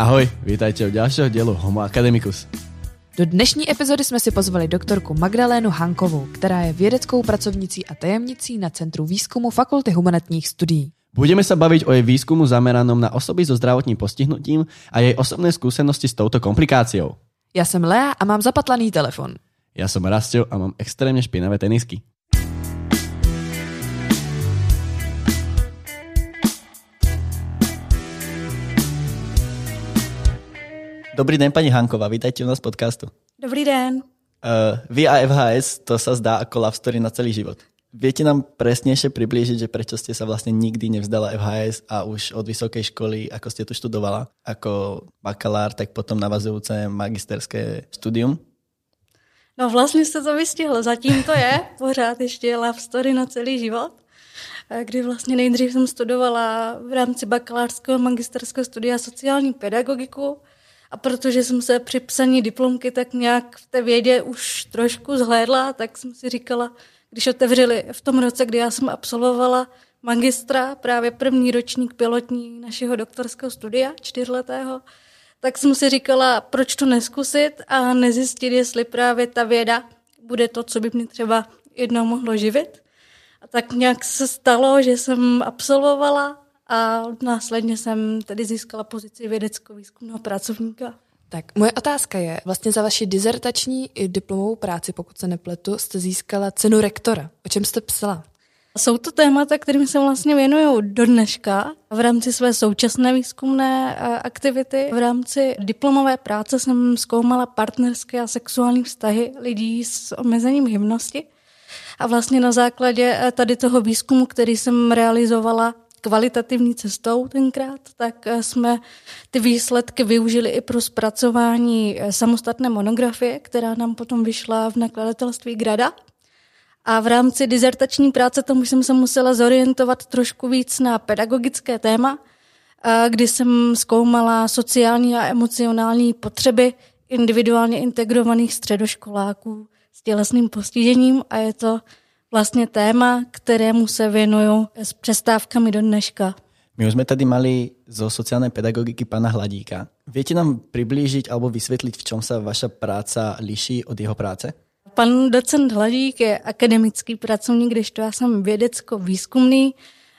Ahoj, vítajte u ďalšieho dielu Homo Academicus. Do dnešní epizody jsme si pozvali doktorku Magdalénu Hankovou, která je vědeckou pracovnicí a tajemnicí na Centru výzkumu Fakulty humanitních studií. Budeme sa baviť o jej výskumu zameranom na osoby so zdravotním postihnutím a jej osobné skúsenosti s touto komplikáciou. Já jsem Lea a mám zapatlaný telefon. Ja som Rastio a mám extrémne špinavé tenisky. Dobrý den, paní Hanková, vítajte u nás podcastu. Dobrý den. Uh, vy a FHS, to sa zdá ako love story na celý život. Viete nám presnejšie priblížiť, že prečo ste sa vlastne nikdy nevzdala FHS a už od vysokej školy, ako ste tu študovala, ako bakalár, tak potom navazujúce magisterské studium? No vlastně jste to vystihl. Zatím to je pořád ještě love story na celý život, eh, kdy vlastně nejdřív jsem studovala v rámci bakalářského magisterského studia sociální pedagogiku a protože jsem se při psaní diplomky tak nějak v té vědě už trošku zhlédla, tak jsem si říkala, když otevřeli v tom roce, kdy já jsem absolvovala magistra, právě první ročník pilotní našeho doktorského studia, čtyřletého, tak jsem si říkala, proč to neskusit a nezjistit, jestli právě ta věda bude to, co by mě třeba jednou mohlo živit. A tak nějak se stalo, že jsem absolvovala a následně jsem tedy získala pozici vědecko-výzkumného pracovníka. Tak moje otázka je, vlastně za vaši dizertační i diplomovou práci, pokud se nepletu, jste získala cenu rektora. O čem jste psala? Jsou to témata, kterým se vlastně věnuju do dneška v rámci své současné výzkumné eh, aktivity. V rámci diplomové práce jsem zkoumala partnerské a sexuální vztahy lidí s omezením hybnosti. A vlastně na základě eh, tady toho výzkumu, který jsem realizovala kvalitativní cestou tenkrát, tak eh, jsme ty výsledky využili i pro zpracování samostatné monografie, která nám potom vyšla v nakladatelství Grada. A v rámci dizertační práce tomu jsem se musela zorientovat trošku víc na pedagogické téma, kdy jsem zkoumala sociální a emocionální potřeby individuálně integrovaných středoškoláků s tělesným postižením a je to vlastně téma, kterému se věnuju s přestávkami do dneška. My už jsme tady mali zo sociálnej pedagogiky pana Hladíka. Viete nám priblížiť alebo vysvetliť, v čom sa vaša práca liší od jeho práce? Pan docent Hladík je akademický pracovník, když to já jsem vědecko-výzkumný.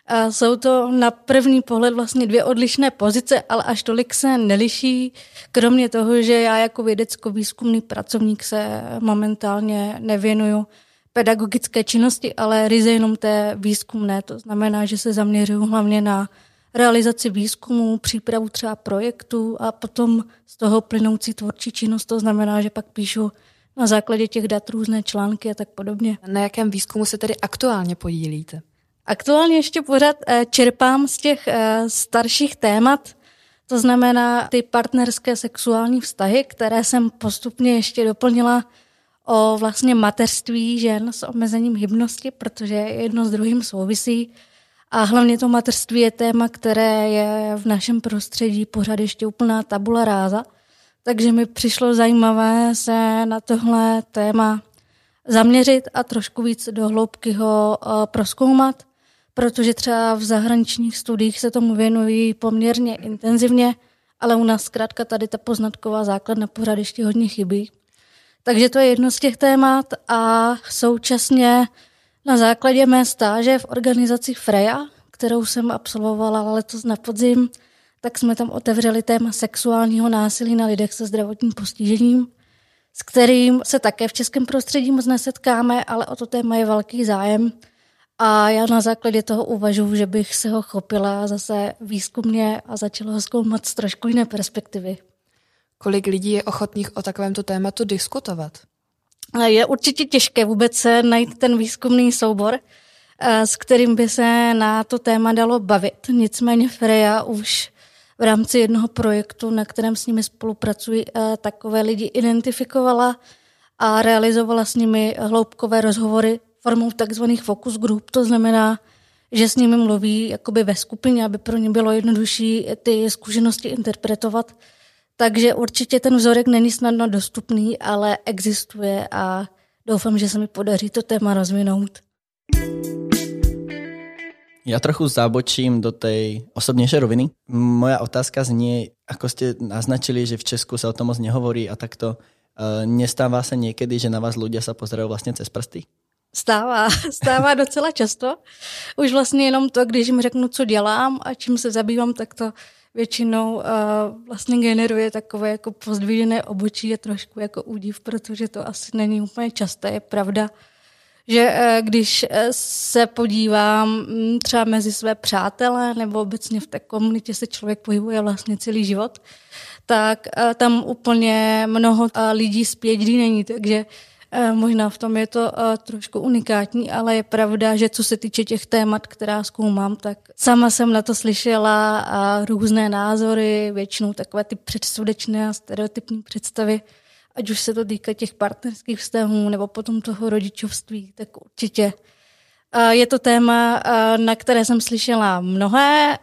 A jsou to na první pohled vlastně dvě odlišné pozice, ale až tolik se neliší, kromě toho, že já jako vědecko-výzkumný pracovník se momentálně nevěnuju pedagogické činnosti, ale ryze jenom té výzkumné. To znamená, že se zaměřuju hlavně na realizaci výzkumu, přípravu třeba projektu a potom z toho plynoucí tvůrčí činnost. To znamená, že pak píšu na základě těch dat různé články a tak podobně. Na jakém výzkumu se tedy aktuálně podílíte? Aktuálně ještě pořád eh, čerpám z těch eh, starších témat, to znamená ty partnerské sexuální vztahy, které jsem postupně ještě doplnila o vlastně mateřství žen s omezením hybnosti, protože jedno s druhým souvisí. A hlavně to mateřství je téma, které je v našem prostředí pořád ještě úplná tabula ráza. Takže mi přišlo zajímavé se na tohle téma zaměřit a trošku víc do hloubky ho eh, proskoumat, protože třeba v zahraničních studiích se tomu věnují poměrně intenzivně, ale u nás zkrátka tady ta poznatková základna pořád ještě hodně chybí. Takže to je jedno z těch témat a současně na základě mé stáže v organizaci Freja, kterou jsem absolvovala letos na podzim, tak jsme tam otevřeli téma sexuálního násilí na lidech se zdravotním postižením, s kterým se také v českém prostředí moc nesetkáme, ale o to téma je velký zájem. A já na základě toho uvažuji, že bych se ho chopila zase výzkumně a začala ho zkoumat z trošku jiné perspektivy. Kolik lidí je ochotných o takovémto tématu diskutovat? Je určitě těžké vůbec najít ten výzkumný soubor, eh, s kterým by se na to téma dalo bavit. Nicméně Freja už v rámci jednoho projektu, na kterém s nimi spolupracuji, eh, takové lidi identifikovala a realizovala s nimi hloubkové rozhovory formou takzvaných focus group, to znamená, že s nimi mluví jakoby ve skupině, aby pro ně bylo jednodušší ty zkušenosti interpretovat. Takže určitě ten vzorek není snadno dostupný, ale existuje a doufám, že se mi podaří to téma rozvinout. Ja trochu zabočím do tej osobnejšej roviny. Moja otázka znie, ako ste naznačili, že v Česku sa o tom moc nehovorí a takto. Uh, nestává sa niekedy, že na vás ľudia sa pozerajú vlastne cez prsty? Stává, stává docela často. Už vlastně jenom to, když jim řeknu, co dělám a čím se zabývám, tak to většinou uh, vlastně generuje takové jako pozdvížené obočí a trošku jako údiv, protože to asi není úplně časté. Je pravda, že uh, když uh, se podívám um, třeba mezi své přátele nebo obecně v té komunitě se člověk pohybuje vlastně celý život, tak uh, tam úplně mnoho uh, lidí z není, takže Eh, možná v tom je to eh, trošku unikátní, ale je pravda, že co se týče těch témat, která zkoumám, tak sama jsem na to slyšela a různé názory, většinou takové ty předsudečné a stereotypní představy, ať už se to týká těch partnerských vztahů nebo potom toho rodičovství, tak určitě eh, je to téma, na které jsem slyšela mnohé.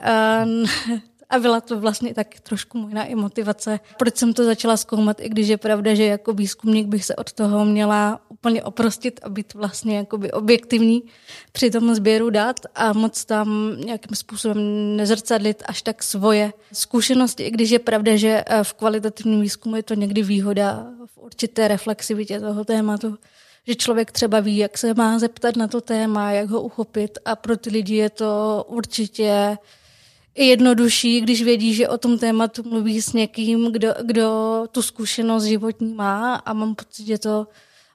A byla to vlastně tak trošku možná i motivace, proč jsem to začala zkoumat, i když je pravda, že jako výzkumník bych se od toho měla úplně oprostit a být vlastně jakoby objektivní při tom sběru dat a moc tam nějakým způsobem nezrcadlit až tak svoje zkušenosti, i když je pravda, že eh, v kvalitativním výzkumu je to někdy výhoda v určité reflexivitě toho tématu že člověk třeba ví, jak se má zeptat na to téma, jak ho uchopit a pro ty lidi je to určitě jednodušší, když vědí, že o tom tématu mluví s někým, kdo, kdo tu zkušenost životní má a mám pocit, že to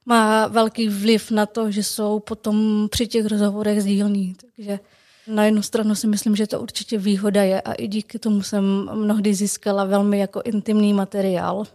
má velký vliv na to, že jsou potom při těch rozhovorech sdílní. Takže na jednu stranu si myslím, že to určitě výhoda je a i díky tomu jsem mnohdy získala velmi jako intimní materiál.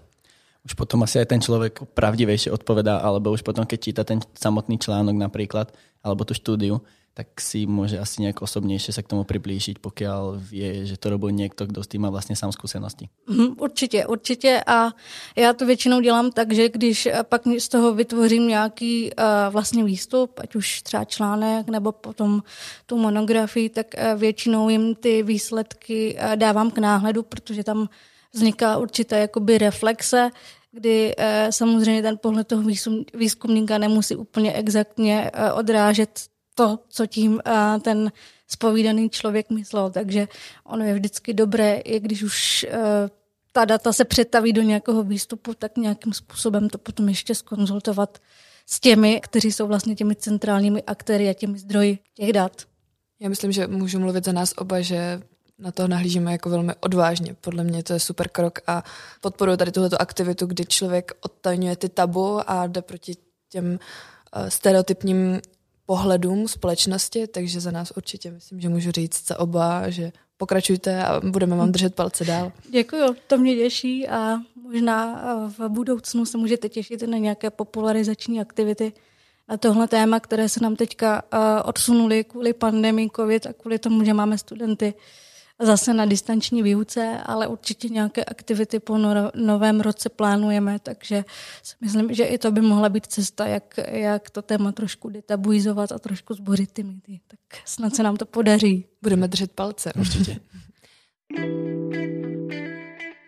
Už potom asi aj ten člověk pravdivejšie odpovedá, alebo už potom, keď číta ten samotný článok například, alebo tu štúdiu, tak si může asi nějak osobnější se k tomu přiblížit, pokud ví, že to robil někdo, kdo s tím má vlastně sám zkušenosti. Mm, určitě, určitě a já to většinou dělám tak, že když pak z toho vytvořím nějaký uh, vlastně výstup, ať už třeba článek nebo potom tu monografii, tak uh, většinou jim ty výsledky dávám k náhledu, protože tam vzniká určitá jakoby reflexe, kdy uh, samozřejmě ten pohled toho výzkum, výzkumníka nemusí úplně exaktně uh, odrážet to, co tím uh, ten spovídaný člověk myslel. Takže ono je vždycky dobré, i když už ta data se přetaví do nějakého výstupu, tak nějakým způsobem to potom ještě skonzultovat s těmi, kteří jsou vlastně těmi centrálními aktéry a těmi zdroji těch dat. Já myslím, že můžu mluvit za nás oba, že na to nahlížíme jako velmi odvážně. Podle mě to je super krok a podporuji tady tuto aktivitu, kdy člověk odtajňuje ty tabu a jde proti těm stereotypním pohledům společnosti, takže za nás určitě myslím, že můžu říct za oba, že pokračujte a budeme vám držet palce dál. Děkuji, to mě těší a možná v budoucnu se můžete těšit na nějaké popularizační aktivity. A tohle téma, které se nám teďka odsunuli kvůli pandemii COVID a kvůli tomu, že máme studenty zase na distanční výuce, ale určitě nějaké aktivity po novém roce plánujeme, takže si myslím, že i to by mohla být cesta, jak, jak to téma trošku detabuizovat a trošku zbořit ty mýty. Tak snad se nám to podaří. Budeme držet palce. Určitě.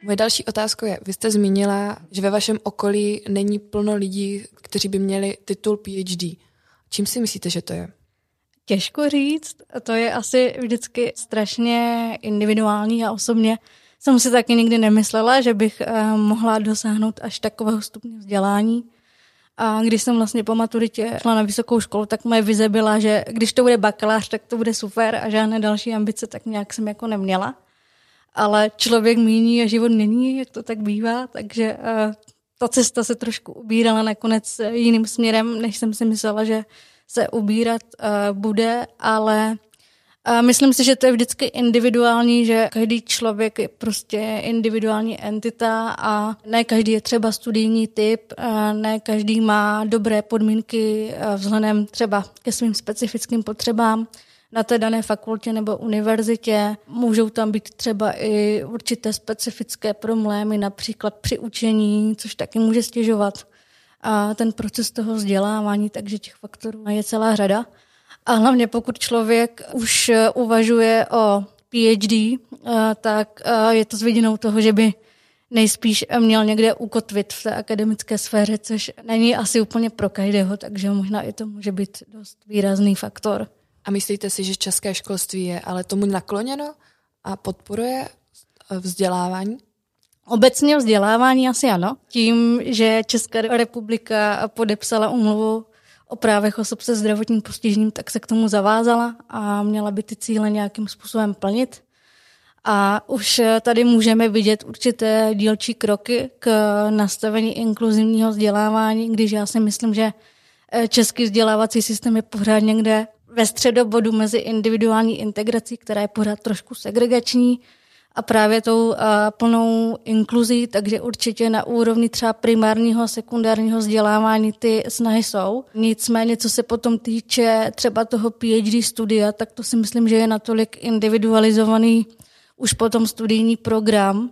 Moje další otázka je, vy jste zmínila, že ve vašem okolí není plno lidí, kteří by měli titul PhD. Čím si myslíte, že to je? Těžko říct, to je asi vždycky strašně individuální a osobně jsem si taky nikdy nemyslela, že bych eh, mohla dosáhnout až takového stupně vzdělání. A když jsem vlastně po maturitě šla na vysokou školu, tak moje vize byla, že když to bude bakalář, tak to bude super a žádné další ambice tak nějak jsem jako neměla. Ale člověk míní a život není, jak to tak bývá, takže uh, ta cesta se trošku ubírala nakonec jiným směrem, než jsem si myslela, že se ubírat uh, bude, ale uh, myslím si, že to je vždycky individuální, že každý člověk je prostě individuální entita a ne každý je třeba studijní typ, uh, ne každý má dobré podmínky uh, vzhledem třeba ke svým specifickým potřebám na té dané fakultě nebo univerzitě. Můžou tam být třeba i určité specifické problémy, například při učení, což taky může stěžovat a ten proces toho vzdělávání, takže těch faktorů je celá řada. A hlavně pokud člověk už eh, uvažuje o PhD, eh, tak eh, je to s vidinou toho, že by nejspíš měl někde ukotvit v té akademické sféře, což není asi úplně pro každého, takže možná i to může být dost výrazný faktor. A myslíte si, že české školství je ale tomu nakloněno a podporuje vzdělávání? Obecně vzdělávání asi ano. Tím, že Česká republika podepsala umluvu o právech osob se zdravotním postižením, tak se k tomu zavázala a měla by ty cíle nějakým způsobem plnit. A už tady můžeme vidět určité dílčí kroky k nastavení inkluzivního vzdělávání, když já si myslím, že český vzdělávací systém je pořád někde ve středobodu mezi individuální integrací, která je pořád trošku segregační, a právě tou plnou inkluzí, takže určitě na úrovni třeba primárního, sekundárního vzdělávání ty snahy jsou. Nicméně, co se potom týče třeba toho PhD studia, tak to si myslím, že je natolik individualizovaný už potom studijní program,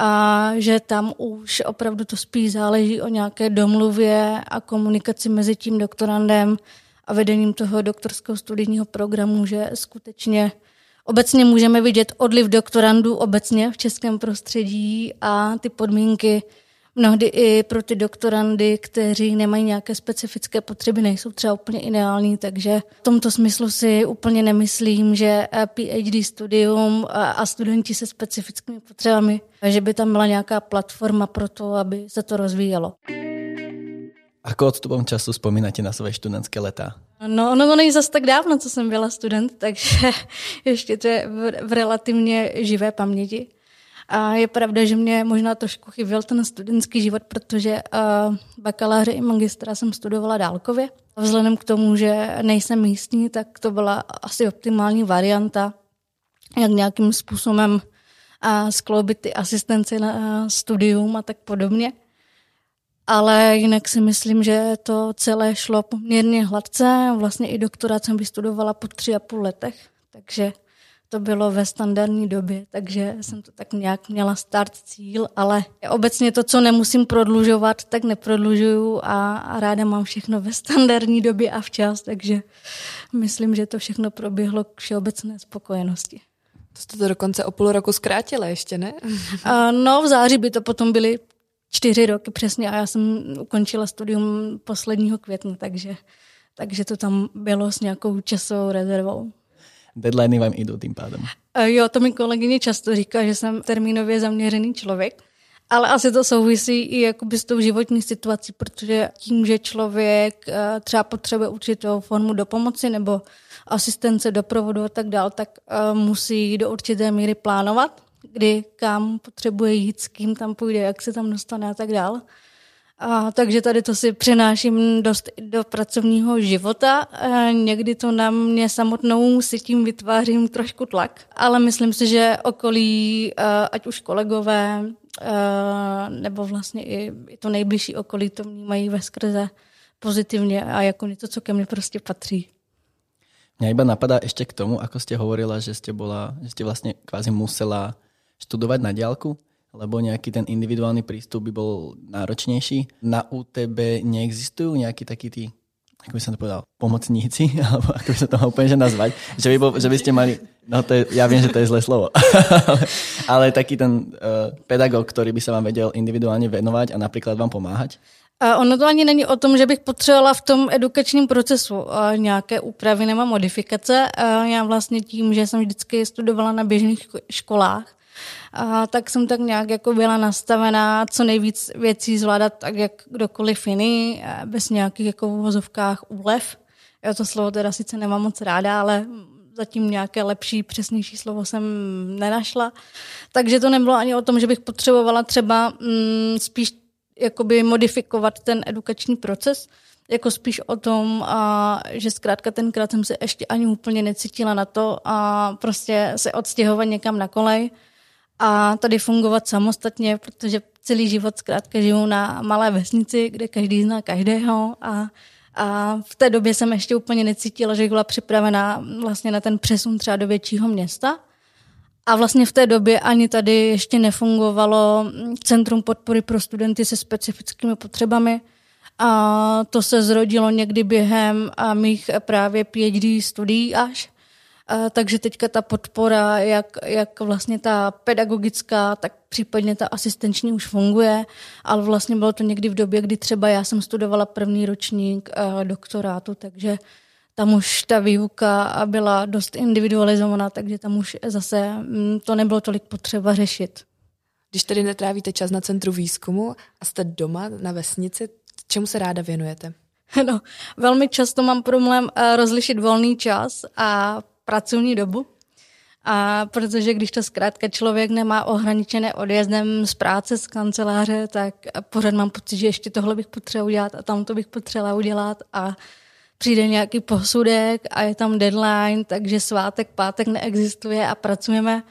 a že tam už opravdu to spíš záleží o nějaké domluvě a komunikaci mezi tím doktorandem a vedením toho doktorského studijního programu, že skutečně Obecně můžeme vidět odliv doktorandů obecně v českém prostředí a ty podmínky mnohdy i pro ty doktorandy, kteří nemají nějaké specifické potřeby, nejsou třeba úplně ideální, takže v tomto smyslu si úplně nemyslím, že PhD studium a studenti se specifickými potřebami, že by tam byla nějaká platforma pro to, aby se to rozvíjelo. Ako odstupom času vzpomínáte na své študentské leta? No, ono to není zase tak dávno, co jsem byla student, takže ještě to je v, relativně živé paměti. A je pravda, že mě možná trošku chyběl ten studentský život, protože uh, bakaláře i magistra jsem studovala dálkově. Vzhledem k tomu, že nejsem místní, tak to byla asi optimální varianta, jak nějakým způsobem uh, skloubit ty asistence na uh, studium a tak podobně ale jinak si myslím, že to celé šlo poměrně hladce. Vlastně i doktorát jsem vystudovala po tři a půl letech, takže to bylo ve standardní době, takže jsem to tak nějak měla start cíl, ale obecně to, co nemusím prodlužovat, tak neprodlužuju a, a ráda mám všechno ve standardní době a včas, takže myslím, že to všechno proběhlo k všeobecné spokojenosti. To jste to dokonce o půl roku zkrátila ještě, ne? no, v září by to potom byly čtyři roky přesně a já jsem ukončila studium posledního května, takže, takže to tam bylo s nějakou časovou rezervou. Deadliny vám jdou tím pádem. Jo, to mi kolegyně často říká, že jsem termínově zaměřený člověk. Ale asi to souvisí i jakoby s tou životní situací, protože tím, že člověk eh, třeba potřebuje určitou formu do pomoci nebo asistence, doprovodu a tak dál, tak eh, musí do určité míry plánovat kdy kam potřebuje jít, s kým tam půjde, jak se tam dostane a tak dál. A, takže tady to si přenáším dost do pracovního života. A někdy to na mě samotnou si tím vytvářím trošku tlak, ale myslím si, že okolí, ať už kolegové, nebo vlastně i, to nejbližší okolí to vnímají ve skrze pozitivně a jako něco, co ke mně prostě patří. Mňa iba napadá ešte k tomu, ako ste hovorila, že ste, bola, že ste vlastne kvázi musela študovať na diálku, lebo nejaký ten individuálny prístup by bol náročnejší. Na UTB neexistujú nejakí takí tí ako by som to povedal, pomocníci, alebo ako by sa to mal úplne že nazvať, že by, bol, že by ste mali, no to je, ja viem, že to je zlé slovo, ale, ale taký ten uh, pedagog, ktorý by sa vám vedel individuálne venovať a napríklad vám pomáhať? A ono to ani není o tom, že bych potřebovala v tom edukačním procesu nějaké úpravy nebo modifikace. Já vlastně tím, že jsem vždycky studovala na běžných školách, a tak jsem tak nějak jako byla nastavená co nejvíc věcí zvládat tak, jak kdokoliv jiný, bez nějakých jako v vozovkách úlev. Já to slovo teda sice nemám moc ráda, ale zatím nějaké lepší, přesnější slovo jsem nenašla. Takže to nebylo ani o tom, že bych potřebovala třeba mm, spíš jakoby modifikovat ten edukační proces, jako spíš o tom, a, že zkrátka tenkrát jsem se ještě ani úplně necítila na to a prostě se odstěhovat někam na kolej a tady fungovat samostatně, protože celý život zkrátka žiju na malé vesnici, kde každý zná každého a, a v té době jsem ještě úplně necítila, že byla připravená vlastně na ten přesun třeba do většího města. A vlastně v té době ani tady ještě nefungovalo Centrum podpory pro studenty se specifickými potřebami. A to se zrodilo někdy během mých právě PhD studií až takže teďka ta podpora, jak, jak vlastně ta pedagogická, tak případně ta asistenční už funguje, ale vlastně bylo to někdy v době, kdy třeba já jsem studovala první ročník doktorátu, takže tam už ta výuka byla dost individualizovaná, takže tam už zase mm, to nebylo tolik potřeba řešit. Když tedy netrávíte čas na centru výzkumu a jste doma na vesnici, čemu se ráda věnujete? No, velmi často mám problém eh, rozlišit volný čas a pracovní dobu. A protože když to zkrátka člověk nemá ohraničené odjezdem z práce, z kanceláře, tak pořád mám pocit, že ještě tohle bych potřeboval udělat a tam to bych potřebovala udělat. A přijde nějaký posudek a je tam deadline, takže svátek, pátek neexistuje a pracujeme.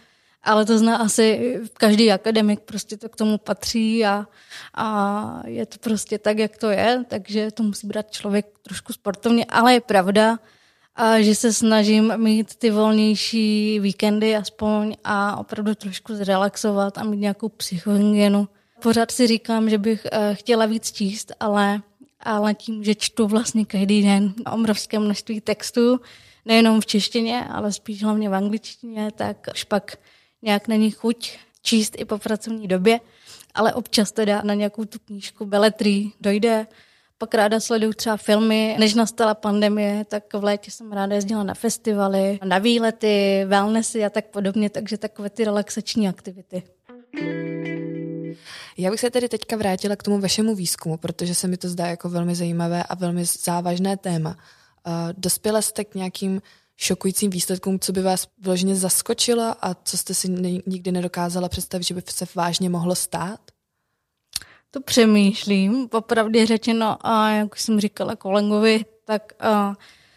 Ale to zná asi každý akademik, prostě to k tomu patří a, a je to prostě tak, jak to je, takže to musí brát člověk trošku sportovně, ale je pravda, a že se snažím mít ty volnější víkendy aspoň a opravdu trošku zrelaxovat a mít nějakou psychohygienu. Pořád si říkám, že bych eh, chtěla víc číst, ale, ale tím, že čtu vlastně každý den obrovské množství textů, nejenom v češtině, ale spíš hlavně v angličtině, tak už pak nějak není chuť číst i po pracovní době, ale občas teda na nějakou tu knížku beletrí dojde. Pak ráda sleduju třeba filmy. Než nastala pandemie, tak v létě jsem ráda jezdila na festivaly, na výlety, wellnessy a tak podobně, takže takové ty relaxační aktivity. Já bych se tedy teďka vrátila k tomu vašemu výzkumu, protože se mi to zdá jako velmi zajímavé a velmi závažné téma. Dospěla jste k nějakým šokujícím výsledkům, co by vás vyloženě zaskočilo a co jste si nikdy nedokázala představit, že by se vážně mohlo stát? To přemýšlím, popravdě řečeno, a jak jsem říkala kolegovi, tak a,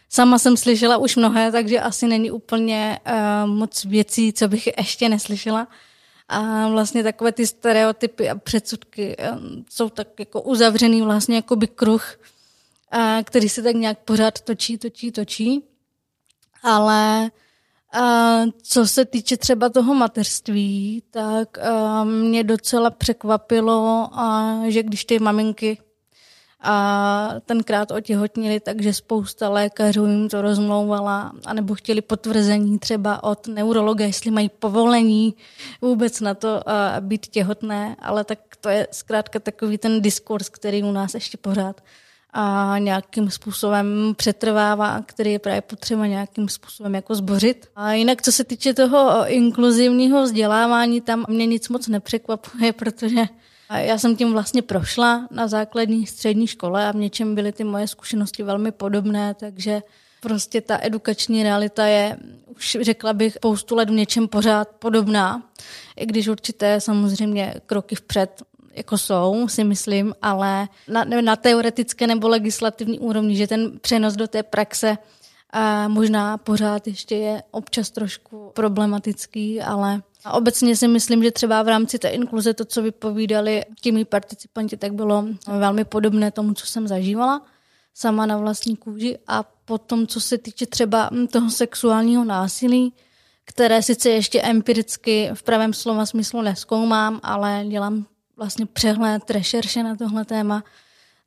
sama jsem slyšela už mnohé, takže asi není úplně a, moc věcí, co bych ještě neslyšela. A vlastně takové ty stereotypy a předsudky a, jsou tak jako uzavřený vlastně jako by kruh, a, který se tak nějak pořád točí, točí, točí ale uh, co se týče třeba toho mateřství, tak mě docela překvapilo, že když ty maminky a tenkrát otěhotnili, takže spousta lékařů jim to rozmlouvala, anebo chtěli potvrzení třeba od neurologa, jestli mají povolení vůbec na to být těhotné, ale tak to je zkrátka takový ten diskurs, který u nás ještě pořád a nějakým způsobem přetrvává, který je právě potřeba nějakým způsobem jako zbořit. A jinak, co se týče toho inkluzivního vzdělávání, tam mě nic moc nepřekvapuje, protože já jsem tím vlastně prošla na základní střední škole a v něčem byly ty moje zkušenosti velmi podobné, takže prostě ta edukační realita je, už řekla bych, spoustu let v něčem pořád podobná, i když určité samozřejmě kroky vpřed jako jsou, si myslím, ale na, na teoretické nebo legislativní úrovni, že ten přenos do té praxe a možná pořád ještě je občas trošku problematický, ale obecně si myslím, že třeba v rámci té inkluze to, co vypovídali těmi participanti, tak bylo velmi podobné tomu, co jsem zažívala sama na vlastní kůži. A potom, co se týče třeba toho sexuálního násilí, které sice ještě empiricky v pravém slova smyslu neskoumám, ale dělám vlastně přehled, rešerše na tohle téma,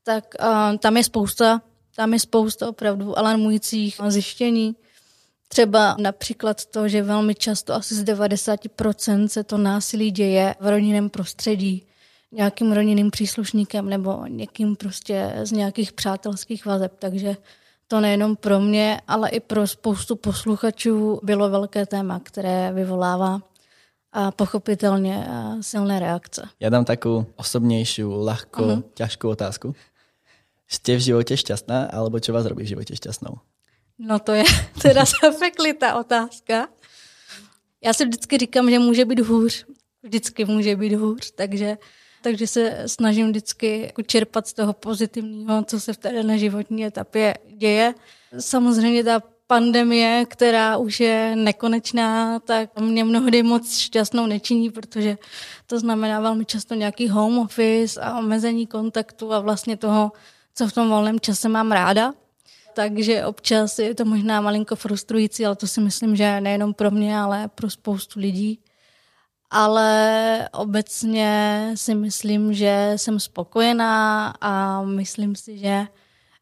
tak uh, tam je spousta, tam je spousta opravdu alarmujících zjištění. Třeba například to, že velmi často, asi z 90% se to násilí děje v rodinném prostředí, nějakým rodinným příslušníkem nebo někým prostě z nějakých přátelských vazeb. Takže to nejenom pro mě, ale i pro spoustu posluchačů bylo velké téma, které vyvolává a pochopitelně silné reakce. Já dám takovou osobnější, ľahko, uh-huh. ťažkou otázku. Jste v životě šťastná, alebo čo vás robí v životě šťastnou? No to je teda zapeklitá otázka. Já si vždycky říkám, že může být hůř. Vždycky může být hůř, takže, takže se snažím vždycky jako čerpat z toho pozitivního, co se v té dané životní etapě děje. Samozřejmě ta pandemie, která už je nekonečná, tak mě mnohdy moc šťastnou nečiní, protože to znamená velmi často nějaký home office a omezení kontaktu a vlastně toho, co v tom volném čase mám ráda. Takže občas je to možná malinko frustrující, ale to si myslím, že nejenom pro mě, ale pro spoustu lidí. Ale obecně si myslím, že jsem spokojená a myslím si, že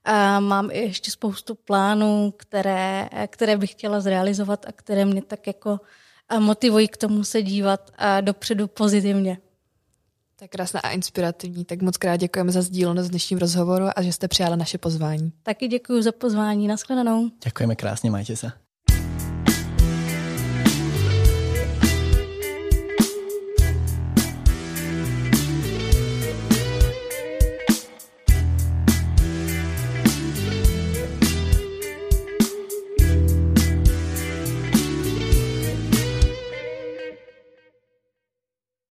a mám i ještě spoustu plánů, které, které bych chtěla zrealizovat a které mě tak jako motivují k tomu se dívat dopředu pozitivně. Tak krásná a inspirativní, tak moc krát děkujeme za sdílenost v dnešním rozhovoru a že jste přijala naše pozvání. Taky děkuji za pozvání, nashledanou. Ďakujeme krásne, majte sa.